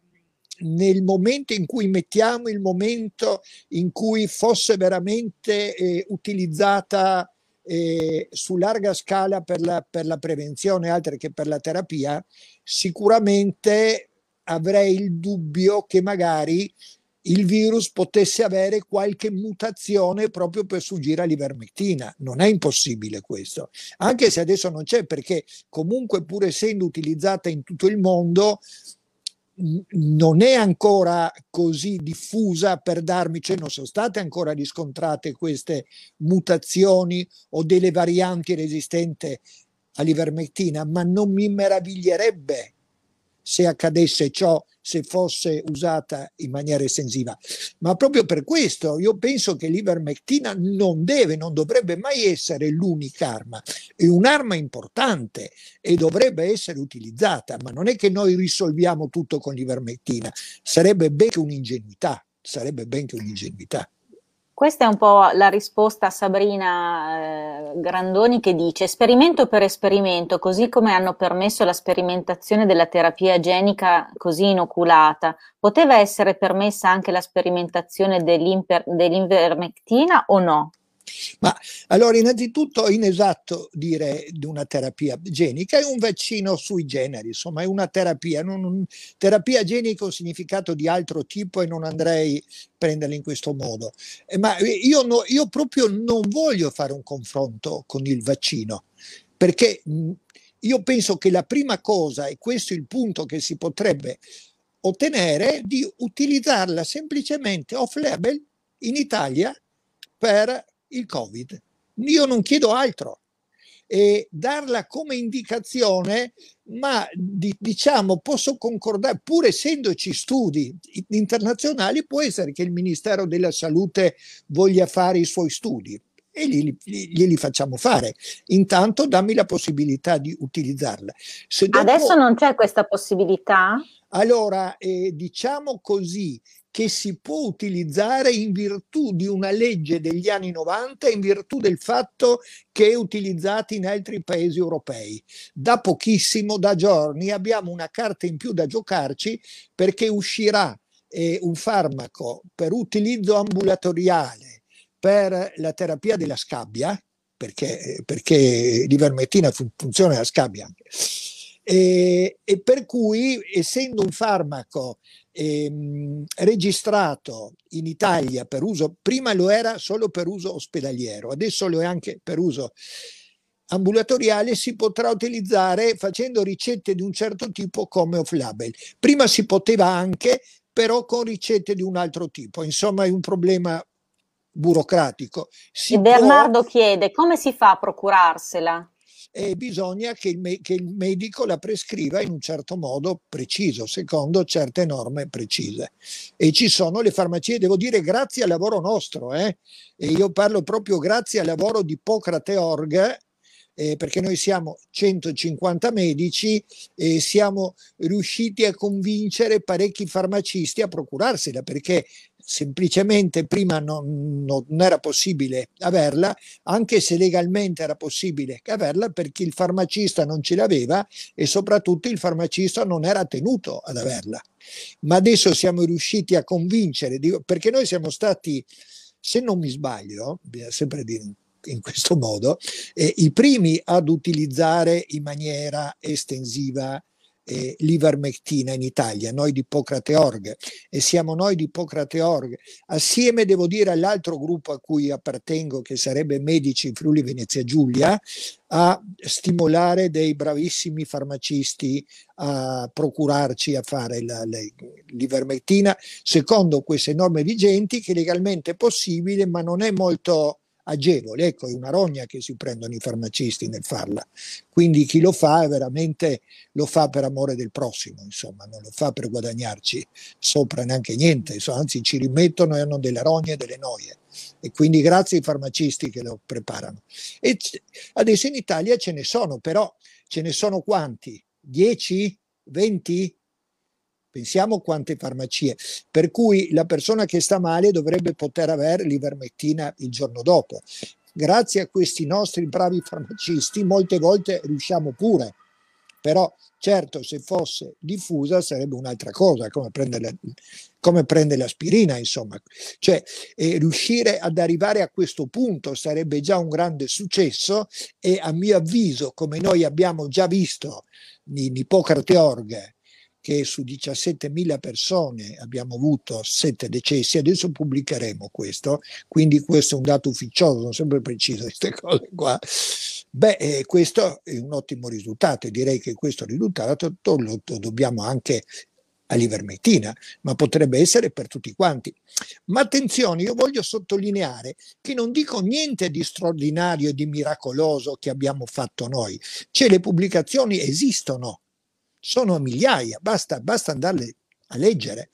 [SPEAKER 2] nel momento in cui mettiamo il momento in cui fosse veramente eh, utilizzata eh, su larga scala per la, per la prevenzione, altre che per la terapia, sicuramente avrei il dubbio che magari il virus potesse avere qualche mutazione proprio per sfuggire all'ivermectina. Non è impossibile questo, anche se adesso non c'è perché comunque pur essendo utilizzata in tutto il mondo non è ancora così diffusa per darmi, cioè non sono state ancora riscontrate queste mutazioni o delle varianti resistenti all'ivermectina, ma non mi meraviglierebbe se accadesse ciò se fosse usata in maniera estensiva. Ma proprio per questo io penso che l'ivermectina non deve, non dovrebbe mai essere l'unica arma. È un'arma importante e dovrebbe essere utilizzata, ma non è che noi risolviamo tutto con l'ivermectina. Sarebbe ben che un'ingenuità, sarebbe ben che un'ingenuità.
[SPEAKER 1] Questa è un po' la risposta a Sabrina eh, Grandoni che dice esperimento per esperimento, così come hanno permesso la sperimentazione della terapia genica così inoculata, poteva essere permessa anche la sperimentazione dell'invermectina o no?
[SPEAKER 2] Ma allora, innanzitutto, è inesatto dire di una terapia genica, è un vaccino sui generi, insomma, è una terapia. Non, un, terapia genica ha un significato di altro tipo e non andrei a prenderla in questo modo. Eh, ma io, no, io proprio non voglio fare un confronto con il vaccino, perché mh, io penso che la prima cosa, e questo è il punto che si potrebbe ottenere, di utilizzarla semplicemente off-label in Italia per il Covid. Io non chiedo altro. E darla come indicazione, ma di, diciamo posso concordare, pur essendoci studi internazionali, può essere che il Ministero della Salute voglia fare i suoi studi e glieli, glieli facciamo fare. Intanto dammi la possibilità di utilizzarla.
[SPEAKER 1] Dopo, Adesso non c'è questa possibilità?
[SPEAKER 2] Allora, eh, diciamo così, che si può utilizzare in virtù di una legge degli anni 90, in virtù del fatto che è utilizzata in altri paesi europei. Da pochissimo, da giorni, abbiamo una carta in più da giocarci perché uscirà eh, un farmaco per utilizzo ambulatoriale per la terapia della scabbia, perché, perché l'ivermectina funziona la scabbia E, e, per cui, essendo un farmaco ehm, registrato in Italia per uso, prima lo era solo per uso ospedaliero, adesso lo è anche per uso ambulatoriale, si potrà utilizzare facendo ricette di un certo tipo come off-label. Prima si poteva anche, però con ricette di un altro tipo. Insomma, è un problema burocratico.
[SPEAKER 1] Si Bernardo può... chiede come si fa a procurarsela?
[SPEAKER 2] E bisogna che il, me- che il, medico la prescriva in un certo modo preciso, secondo certe norme precise. E ci sono le farmacie, devo dire grazie al lavoro nostro, eh? e io parlo proprio grazie al lavoro di Ippocrate Org, eh, perché noi siamo 150 medici e siamo riusciti a convincere parecchi farmacisti a procurarsela perché semplicemente prima non, non, era possibile averla, anche se legalmente era possibile averla perché il farmacista non ce l'aveva e soprattutto il farmacista non era tenuto ad averla. Ma adesso siamo riusciti a convincere, perché noi siamo stati, se non mi sbaglio, bisogna sempre dire in questo modo, eh, i primi ad utilizzare in maniera estensiva eh, l'ivermectina in Italia, noi di Ippocrate Org, e siamo noi di Ippocrate Org, assieme devo dire all'altro gruppo a cui appartengo, che sarebbe Medici Friuli Venezia Giulia, a stimolare dei bravissimi farmacisti a procurarci a fare la, la, l'ivermectina secondo queste norme vigenti che legalmente è possibile ma non è molto agevole. Ecco, è una rogna che si prendono i farmacisti nel farla. Quindi chi lo fa veramente lo fa per amore del prossimo, insomma, non lo fa per guadagnarci sopra neanche niente, insomma, anzi ci rimettono e hanno delle rogne e delle noie. E quindi grazie ai farmacisti che lo preparano. E adesso in Italia ce ne sono, però ce ne sono quanti? 10? 20? Pensiamo quante farmacie, per cui la persona che sta male dovrebbe poter avere l'ivermectina il giorno dopo. Grazie a questi nostri bravi farmacisti molte volte riusciamo pure, però certo se fosse diffusa sarebbe un'altra cosa, come prendere, come prendere l'aspirina, insomma. Cioè eh, riuscire ad arrivare a questo punto sarebbe già un grande successo e a mio avviso, come noi abbiamo già visto in Ippocrate Org, che su 17.000 persone abbiamo avuto 7 decessi, adesso pubblicheremo questo, quindi questo è un dato ufficioso, sono sempre preciso queste cose qua. Beh, eh, questo è un ottimo risultato e direi che questo risultato lo, dobbiamo anche all'ivermectina, ma potrebbe essere per tutti quanti. Ma attenzione, io voglio sottolineare che non dico niente di straordinario e di miracoloso che abbiamo fatto noi, cioè le pubblicazioni esistono, sono a migliaia, basta, basta andarle a leggere.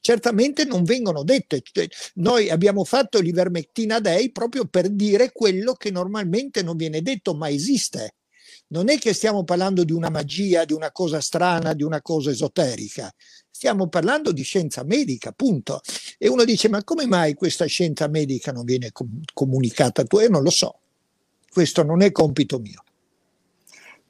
[SPEAKER 2] Certamente non vengono dette, cioè, noi abbiamo fatto l'Ivermectina Day proprio per dire quello che normalmente non viene detto, ma esiste non è che stiamo parlando di una magia, di una cosa strana, di una cosa esoterica, stiamo parlando di scienza medica, punto. E uno dice, ma come mai questa scienza medica non viene com- comunicata a tu? Io non lo so, questo non è compito mio.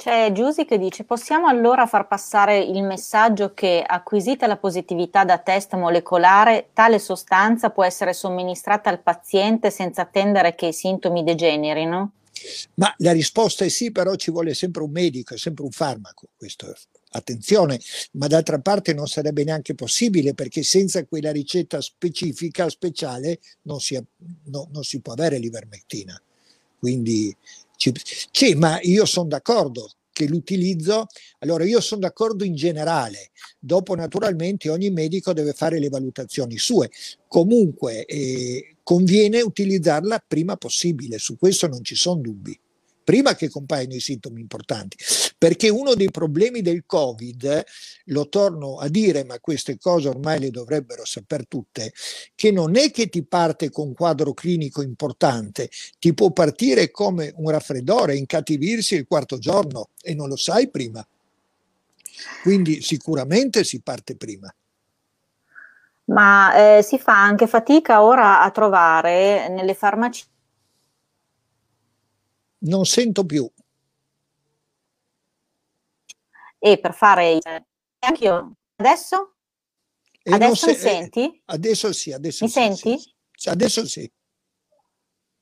[SPEAKER 1] C'è Giusy che dice: Possiamo allora far passare il messaggio che, acquisita la positività da test molecolare, tale sostanza può essere somministrata al paziente senza attendere che i sintomi degenerino?
[SPEAKER 2] Ma la risposta è sì, però ci vuole sempre un medico, è sempre un farmaco. Questo, attenzione, ma d'altra parte non sarebbe neanche possibile perché senza quella ricetta specifica, speciale, non si, no, non si può avere l'ivermectina. Quindi, sì, ma io sono d'accordo che l'utilizzo, allora io sono d'accordo in generale, dopo naturalmente ogni medico deve fare le valutazioni sue, comunque eh, conviene utilizzarla prima possibile, su questo non ci sono dubbi prima che compaiano i sintomi importanti, perché uno dei problemi del Covid, lo torno a dire, ma queste cose ormai le dovrebbero sapere tutte, che non è che ti parte con un quadro clinico importante, ti può partire come un raffreddore, incattivirsi il quarto giorno e non lo sai prima. Quindi sicuramente si parte prima.
[SPEAKER 1] Ma eh, si fa anche fatica ora a trovare nelle farmacie
[SPEAKER 2] non sento più.
[SPEAKER 1] E per fare il... Anch'io. Adesso? E adesso mi se... senti?
[SPEAKER 2] Adesso sì, adesso
[SPEAKER 1] mi
[SPEAKER 2] sì.
[SPEAKER 1] senti?
[SPEAKER 2] Sì. Adesso sì.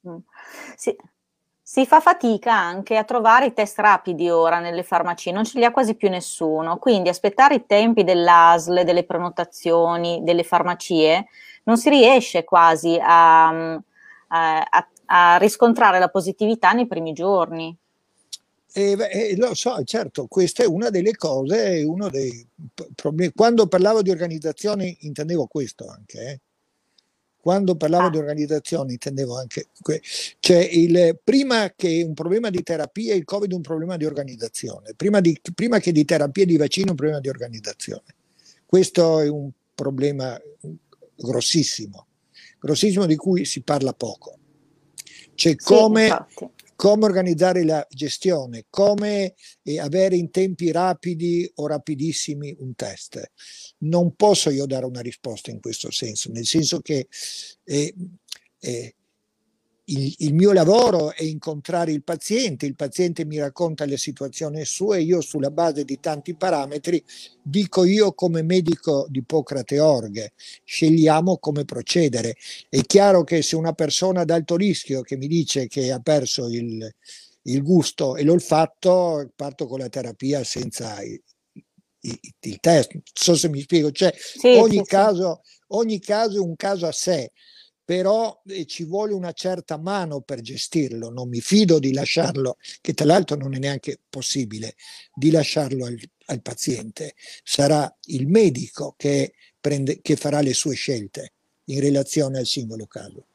[SPEAKER 1] Mm. sì. Si fa fatica anche a trovare i test rapidi ora nelle farmacie, non ce li ha quasi più nessuno, quindi aspettare i tempi dell'ASL, delle prenotazioni, delle farmacie, non si riesce quasi a, a, a a riscontrare la positività nei primi giorni.
[SPEAKER 2] Eh, eh, lo so, certo, questa è una delle cose, uno dei problemi. Quando parlavo di organizzazione intendevo questo anche. Eh. Quando parlavo ah. di organizzazione intendevo anche, que- cioè il, prima che un problema di terapia, il Covid è un problema di organizzazione, prima, di, prima che di terapia e di vaccino è un problema di organizzazione. Questo è un problema grossissimo, grossissimo di cui si parla poco. Cioè come, sì, come organizzare la gestione, come eh, avere in tempi rapidi o rapidissimi un test. Non posso io dare una risposta in questo senso, nel senso che eh, eh, il, il, mio lavoro è incontrare il paziente, il paziente mi racconta le situazioni sue, io sulla base di tanti parametri dico io come medico di Ippocrate Org, scegliamo come procedere. È chiaro che se una persona ad alto rischio che mi dice che ha perso il, il gusto e l'olfatto, parto con la terapia senza il, il, il test. Non so se mi spiego, cioè sì, ogni, sì, caso, sì. ogni caso è un caso a sé però eh, ci vuole una certa mano per gestirlo, non mi fido di lasciarlo, che tra l'altro non è neanche possibile, di lasciarlo al, al paziente. Sarà il medico che, prende, che farà le sue scelte in relazione al singolo caso.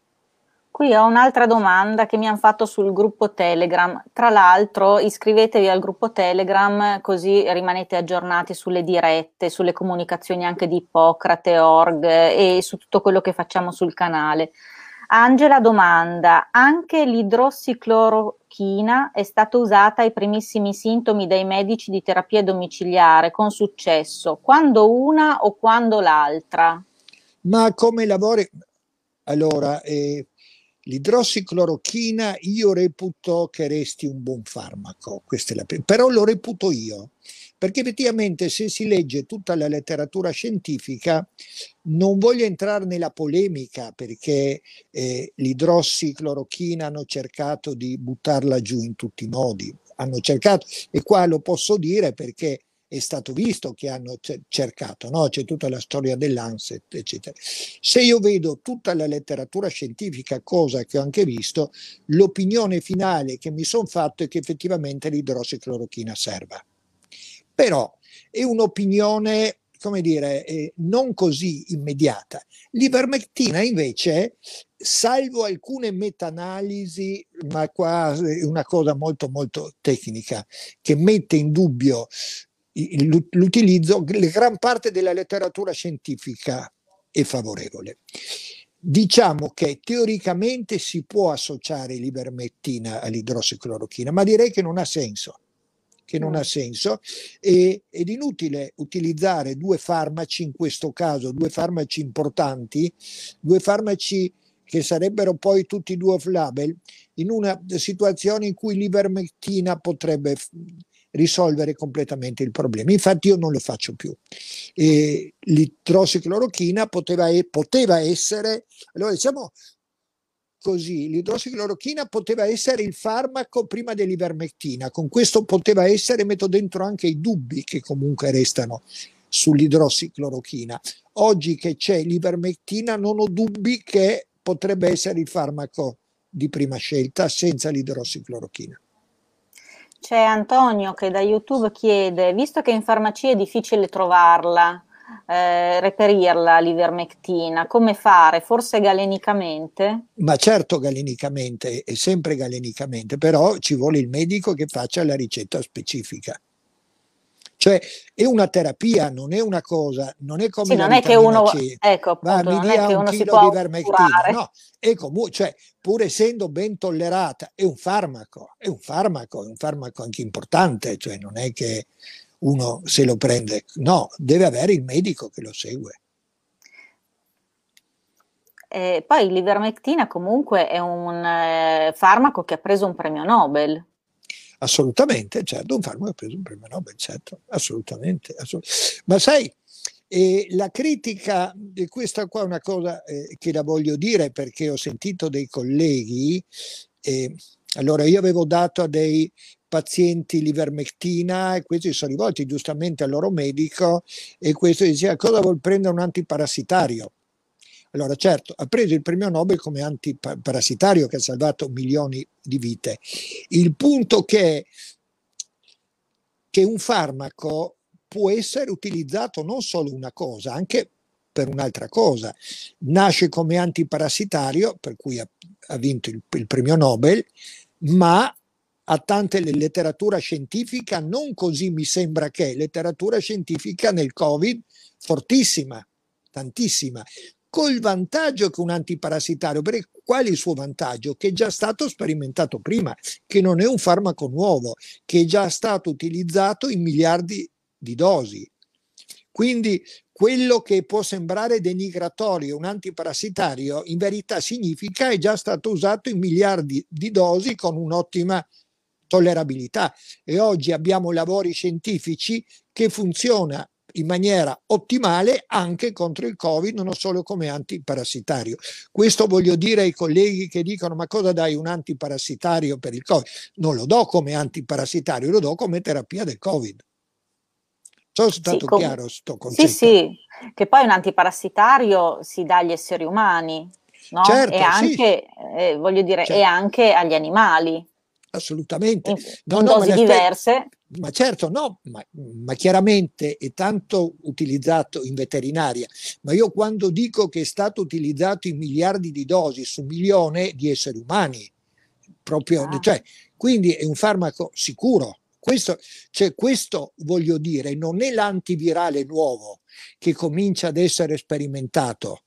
[SPEAKER 1] Qui ho un'altra domanda che mi hanno fatto sul gruppo Telegram. Tra l'altro, iscrivetevi al gruppo Telegram così rimanete aggiornati sulle dirette, sulle comunicazioni anche di Ippocrate, Org e su tutto quello che facciamo sul canale. Angela domanda: anche l'idrossiclorochina è stata usata ai primissimi sintomi dai medici di terapia domiciliare con successo? Quando una o quando l'altra?
[SPEAKER 2] Ma come lavori? Allora, eh, L'idrossiclorochina io reputo che resti un buon farmaco, però lo reputo io, perché effettivamente se si legge tutta la letteratura scientifica, non voglio entrare nella polemica perché eh, l'idrossiclorochina hanno cercato di buttarla giù in tutti i modi, hanno cercato, e qua lo posso dire perché è stato visto che hanno cercato, no? c'è tutta la storia dell'Anset, eccetera. Se io vedo tutta la letteratura scientifica, cosa che ho anche visto, l'opinione finale che mi sono fatto è che effettivamente l'idrossiclorochina serva. Però è un'opinione come dire, eh, non così immediata. L'ivermectina invece, salvo alcune meta-analisi, ma qua è una cosa molto molto tecnica, che mette in dubbio l'utilizzo, la gran parte della letteratura scientifica è favorevole. Diciamo che teoricamente si può associare l'ivermectina all'idrossiclorochina, ma direi che non ha senso che non ha senso e, ed inutile utilizzare due farmaci, in questo caso due farmaci importanti, due farmaci che sarebbero poi tutti due off-label, in una situazione in cui l'ivermectina potrebbe risolvere completamente il problema. Infatti io non lo faccio più. E l'idrossiclorochina poteva, poteva essere, allora diciamo così, l'idrossiclorochina poteva essere il farmaco prima dell'ivermectina, con questo poteva essere, metto dentro anche i dubbi che comunque restano sull'idrossiclorochina. Oggi che c'è l'ivermectina non ho dubbi che potrebbe essere il farmaco di prima scelta senza l'idrossiclorochina.
[SPEAKER 1] C'è Antonio che da YouTube chiede, visto che in farmacia è difficile trovarla, eh, reperirla l'ivermectina, come fare? Forse galenicamente?
[SPEAKER 2] Ma certo galenicamente, è sempre galenicamente, però ci vuole il medico che faccia la ricetta specifica. Cioè è una terapia, non è una cosa, non è come
[SPEAKER 1] sì, non è che uno, C. ecco, appunto,
[SPEAKER 2] Va, mi dia un chilo di vermectina, no, è comunque, cioè, pur essendo ben tollerata, è un farmaco, è un farmaco, è un farmaco anche importante, cioè non è che uno se lo prende, no, deve avere il medico che lo segue.
[SPEAKER 1] Eh, poi l'ivermectina comunque è un eh, farmaco che ha preso un premio Nobel.
[SPEAKER 2] Assolutamente, certo, un farmaco ha preso un premio Nobel, certo, assolutamente. assolutamente. Ma sai, eh, la critica, e questa qua è una cosa eh, che la voglio dire perché ho sentito dei colleghi, eh, allora io avevo dato a dei pazienti l'ivermectina e questi sono rivolti giustamente al loro medico e questo diceva cosa vuol prendere un antiparassitario? Allora, certo, ha preso il premio Nobel come antiparassitario che ha salvato milioni di vite. Il punto che, che un farmaco può essere utilizzato non solo una cosa, anche per un'altra cosa. Nasce come antiparassitario, per cui ha, ha vinto il, il premio Nobel, ma a tante letteratura scientifica, non così mi sembra che letteratura scientifica nel Covid fortissima, tantissima col vantaggio che un antiparassitario, perché qual è il suo vantaggio? Che è già stato sperimentato prima, che non è un farmaco nuovo, che è già stato utilizzato in miliardi di dosi. Quindi quello che può sembrare denigratorio, un antiparassitario, in verità significa è già stato usato in miliardi di dosi con un'ottima tollerabilità. E oggi abbiamo lavori scientifici che funziona in maniera ottimale anche contro il Covid, non solo come antiparassitario. Questo voglio dire ai colleghi che dicono ma cosa dai un antiparassitario per il Covid? Non lo do come antiparassitario, lo do come terapia del Covid. Sono stato sì, com- chiaro sto concetto?
[SPEAKER 1] Sì, sì, che poi un antiparassitario si dà agli esseri umani, no? Certo, e anche, sì. eh, voglio dire, certo. e anche agli animali
[SPEAKER 2] assolutamente. In,
[SPEAKER 1] no, no, dosi diverse.
[SPEAKER 2] Ma certo, no, ma, ma, chiaramente è tanto utilizzato in veterinaria, ma io quando dico che è stato utilizzato in miliardi di dosi su milione di esseri umani, proprio, ah. cioè, quindi è un farmaco sicuro. Questo, cioè, questo voglio dire, non è l'antivirale nuovo che comincia ad essere sperimentato,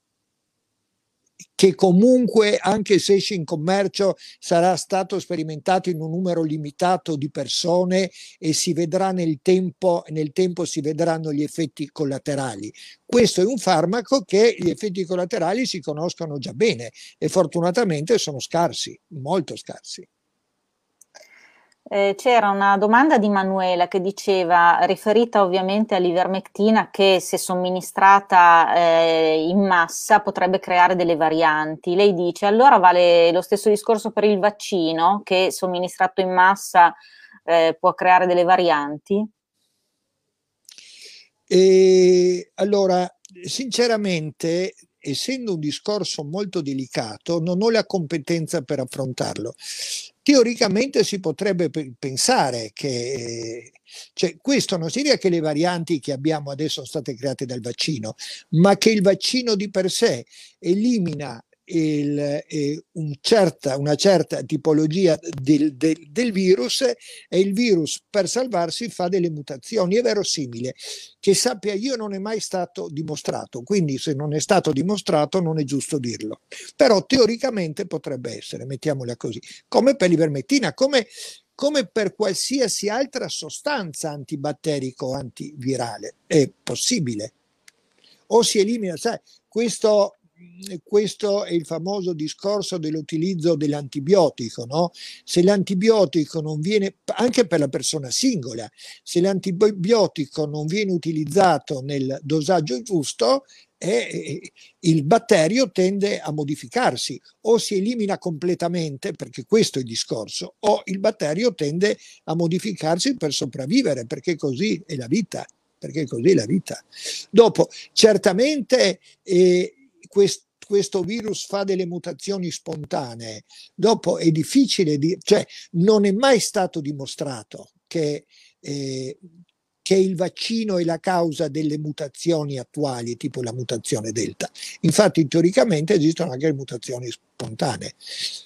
[SPEAKER 2] che comunque, anche se esce in commercio, sarà stato sperimentato in un numero limitato di persone e si vedrà nel tempo, nel tempo si vedranno gli effetti collaterali. Questo è un farmaco che gli effetti collaterali si conoscono già bene e fortunatamente sono scarsi, molto scarsi.
[SPEAKER 1] Eh, c'era una domanda di Manuela che diceva, riferita ovviamente all'ivermectina, che se somministrata eh, in massa potrebbe creare delle varianti. Lei dice, allora vale lo stesso discorso per il vaccino, che somministrato in massa eh, può creare delle varianti?
[SPEAKER 2] E, allora, sinceramente, essendo un discorso molto delicato, non ho la competenza per affrontarlo. Teoricamente si potrebbe pensare che cioè, questo non significa che le varianti che abbiamo adesso sono state create dal vaccino, ma che il vaccino di per sé elimina il, eh, un certa, una certa tipologia del, del, del, virus e il virus per salvarsi fa delle mutazioni. È verosimile. Che sappia io non è mai stato dimostrato, quindi se non è stato dimostrato non è giusto dirlo. Però teoricamente potrebbe essere, mettiamola così, come per l'ivermectina, come, come per qualsiasi altra sostanza antibatterico o antivirale. È possibile. O si elimina, sai, questo questo è il famoso discorso dell'utilizzo dell'antibiotico, no? Se l'antibiotico non viene, anche per la persona singola, se l'antibiotico non viene utilizzato nel dosaggio giusto, eh, il batterio tende a modificarsi o si elimina completamente, perché questo è il discorso, o il batterio tende a modificarsi per sopravvivere, perché così è la vita perché così è la vita. Dopo, certamente eh, quest, questo virus fa delle mutazioni spontanee, dopo è difficile, di, cioè non è mai stato dimostrato che, eh, che il vaccino è la causa delle mutazioni attuali, tipo la mutazione delta. Infatti teoricamente esistono anche le mutazioni spontanee,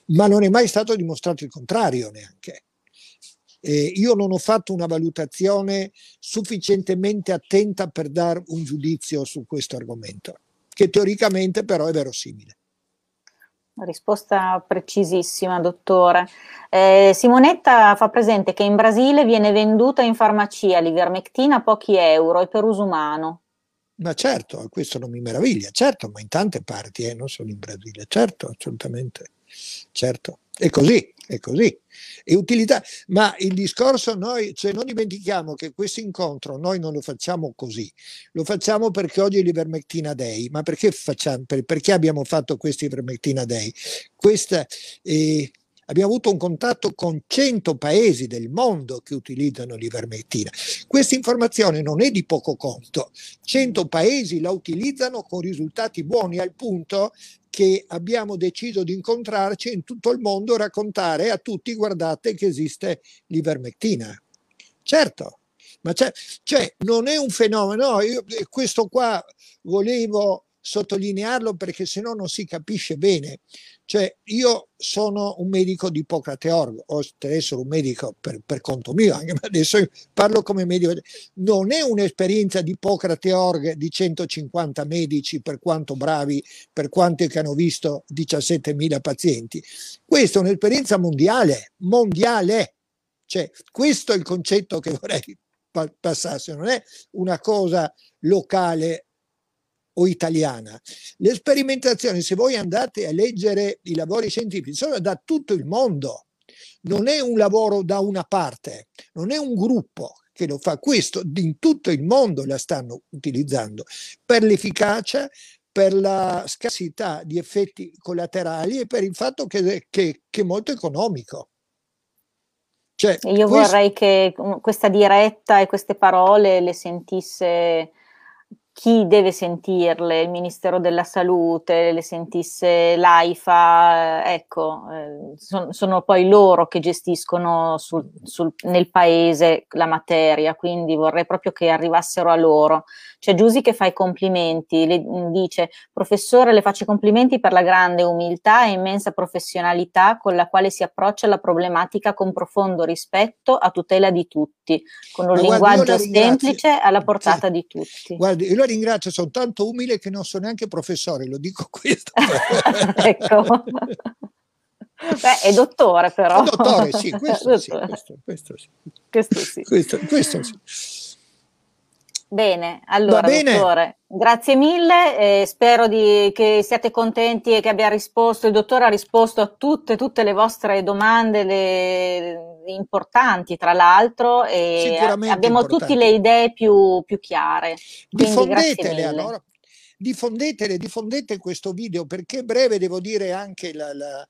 [SPEAKER 2] ma non è mai stato dimostrato il contrario neanche. Eh, io non ho fatto una valutazione sufficientemente attenta per dare un giudizio su questo argomento che teoricamente però è verosimile.
[SPEAKER 1] Risposta precisissima, dottore. Eh, Simonetta fa presente che in Brasile viene venduta in farmacia l'ivermectina a pochi euro e per uso umano.
[SPEAKER 2] Ma certo, questo non mi meraviglia, certo, ma in tante parti, eh, non solo in Brasile, certo, assolutamente, certo. È così, è così. È utilità, ma il discorso noi, cioè non dimentichiamo che questo incontro noi non lo facciamo così, lo facciamo perché oggi è l'Ivermectina Day, ma perché, facciamo, perché abbiamo fatto questo Ivermectina Day? Questa, eh, abbiamo avuto un contatto con 100 paesi del mondo che utilizzano l'ivermectina. Questa informazione non è di poco conto. 100 paesi la utilizzano con risultati buoni al punto che abbiamo deciso di incontrarci in tutto il mondo, raccontare a tutti, guardate che esiste l'ivermectina. Certo, ma cioè, non è un fenomeno, io questo qua volevo sottolinearlo perché se no non si capisce bene. Cioè, io sono un medico di Ippocrate Org, o essere un medico per, per, conto mio, anche adesso parlo come medico. Non è un'esperienza di Ippocrate Org di 150 medici, per quanto bravi, per quanti che hanno visto 17.000 pazienti. Questa è un'esperienza mondiale, mondiale. Cioè, questo è il concetto che vorrei passasse, non è una cosa locale o italiana. Le sperimentazioni, se voi andate a leggere i lavori scientifici, sono da tutto il mondo. Non è un lavoro da una parte, non è un gruppo che lo fa questo, in tutto il mondo la stanno utilizzando per l'efficacia, per la scarsità di effetti collaterali e per il fatto che, che, che è molto economico.
[SPEAKER 1] Cioè, Io questo... vorrei che questa diretta e queste parole le sentisse chi deve sentirle, il Ministero della Salute, le sentisse l'AIFA, eh, ecco, eh, son, sono poi loro che gestiscono sul, sul, nel paese la materia, quindi vorrei proprio che arrivassero a loro. C'è Giusy che fa i complimenti, le, dice, professore le faccio i complimenti per la grande umiltà e immensa professionalità con la quale si approccia la problematica con profondo rispetto a tutela di tutti, con un Ma linguaggio guardi, semplice alla portata sì. di tutti.
[SPEAKER 2] Guardi, io la ringrazio, sono tanto umile che non sono neanche professore, lo dico questo.
[SPEAKER 1] ecco. Beh, è dottore però. È
[SPEAKER 2] dottore, sì, questo, sì, questo, questo sì.
[SPEAKER 1] Questo sì.
[SPEAKER 2] Questo, questo sì.
[SPEAKER 1] Bene, allora bene. dottore, grazie mille, eh, spero di, che siate contenti e che abbia risposto, il dottore ha risposto a tutte, tutte le vostre domande le, importanti tra l'altro e abbiamo tutte le idee più, più chiare.
[SPEAKER 2] Diffondetele allora, diffondetele, diffondete questo video perché breve, devo dire anche la, la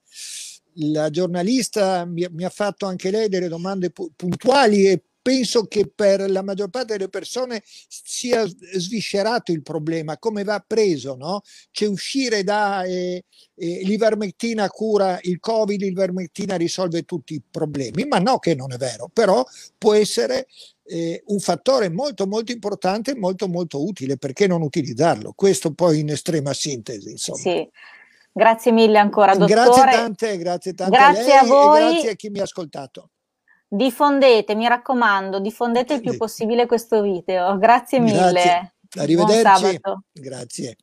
[SPEAKER 2] la giornalista mi, mi, ha fatto anche lei delle domande pu- puntuali e penso che per la maggior parte delle persone sia sviscerato il problema, come va preso, no? C'è uscire da eh, eh, l'ivermectina cura il covid, l'ivermectina risolve tutti i problemi, ma no che non è vero, però può essere eh, un fattore molto molto importante, molto molto utile, perché non utilizzarlo? Questo poi in estrema sintesi, insomma.
[SPEAKER 1] Sì. Grazie mille ancora, dottore.
[SPEAKER 2] Grazie tante, grazie tante
[SPEAKER 1] grazie
[SPEAKER 2] a,
[SPEAKER 1] a voi.
[SPEAKER 2] grazie a chi mi ha ascoltato.
[SPEAKER 1] Diffondete, mi raccomando, diffondete il più possibile questo video. Grazie mille.
[SPEAKER 2] Grazie. Arrivederci. Grazie.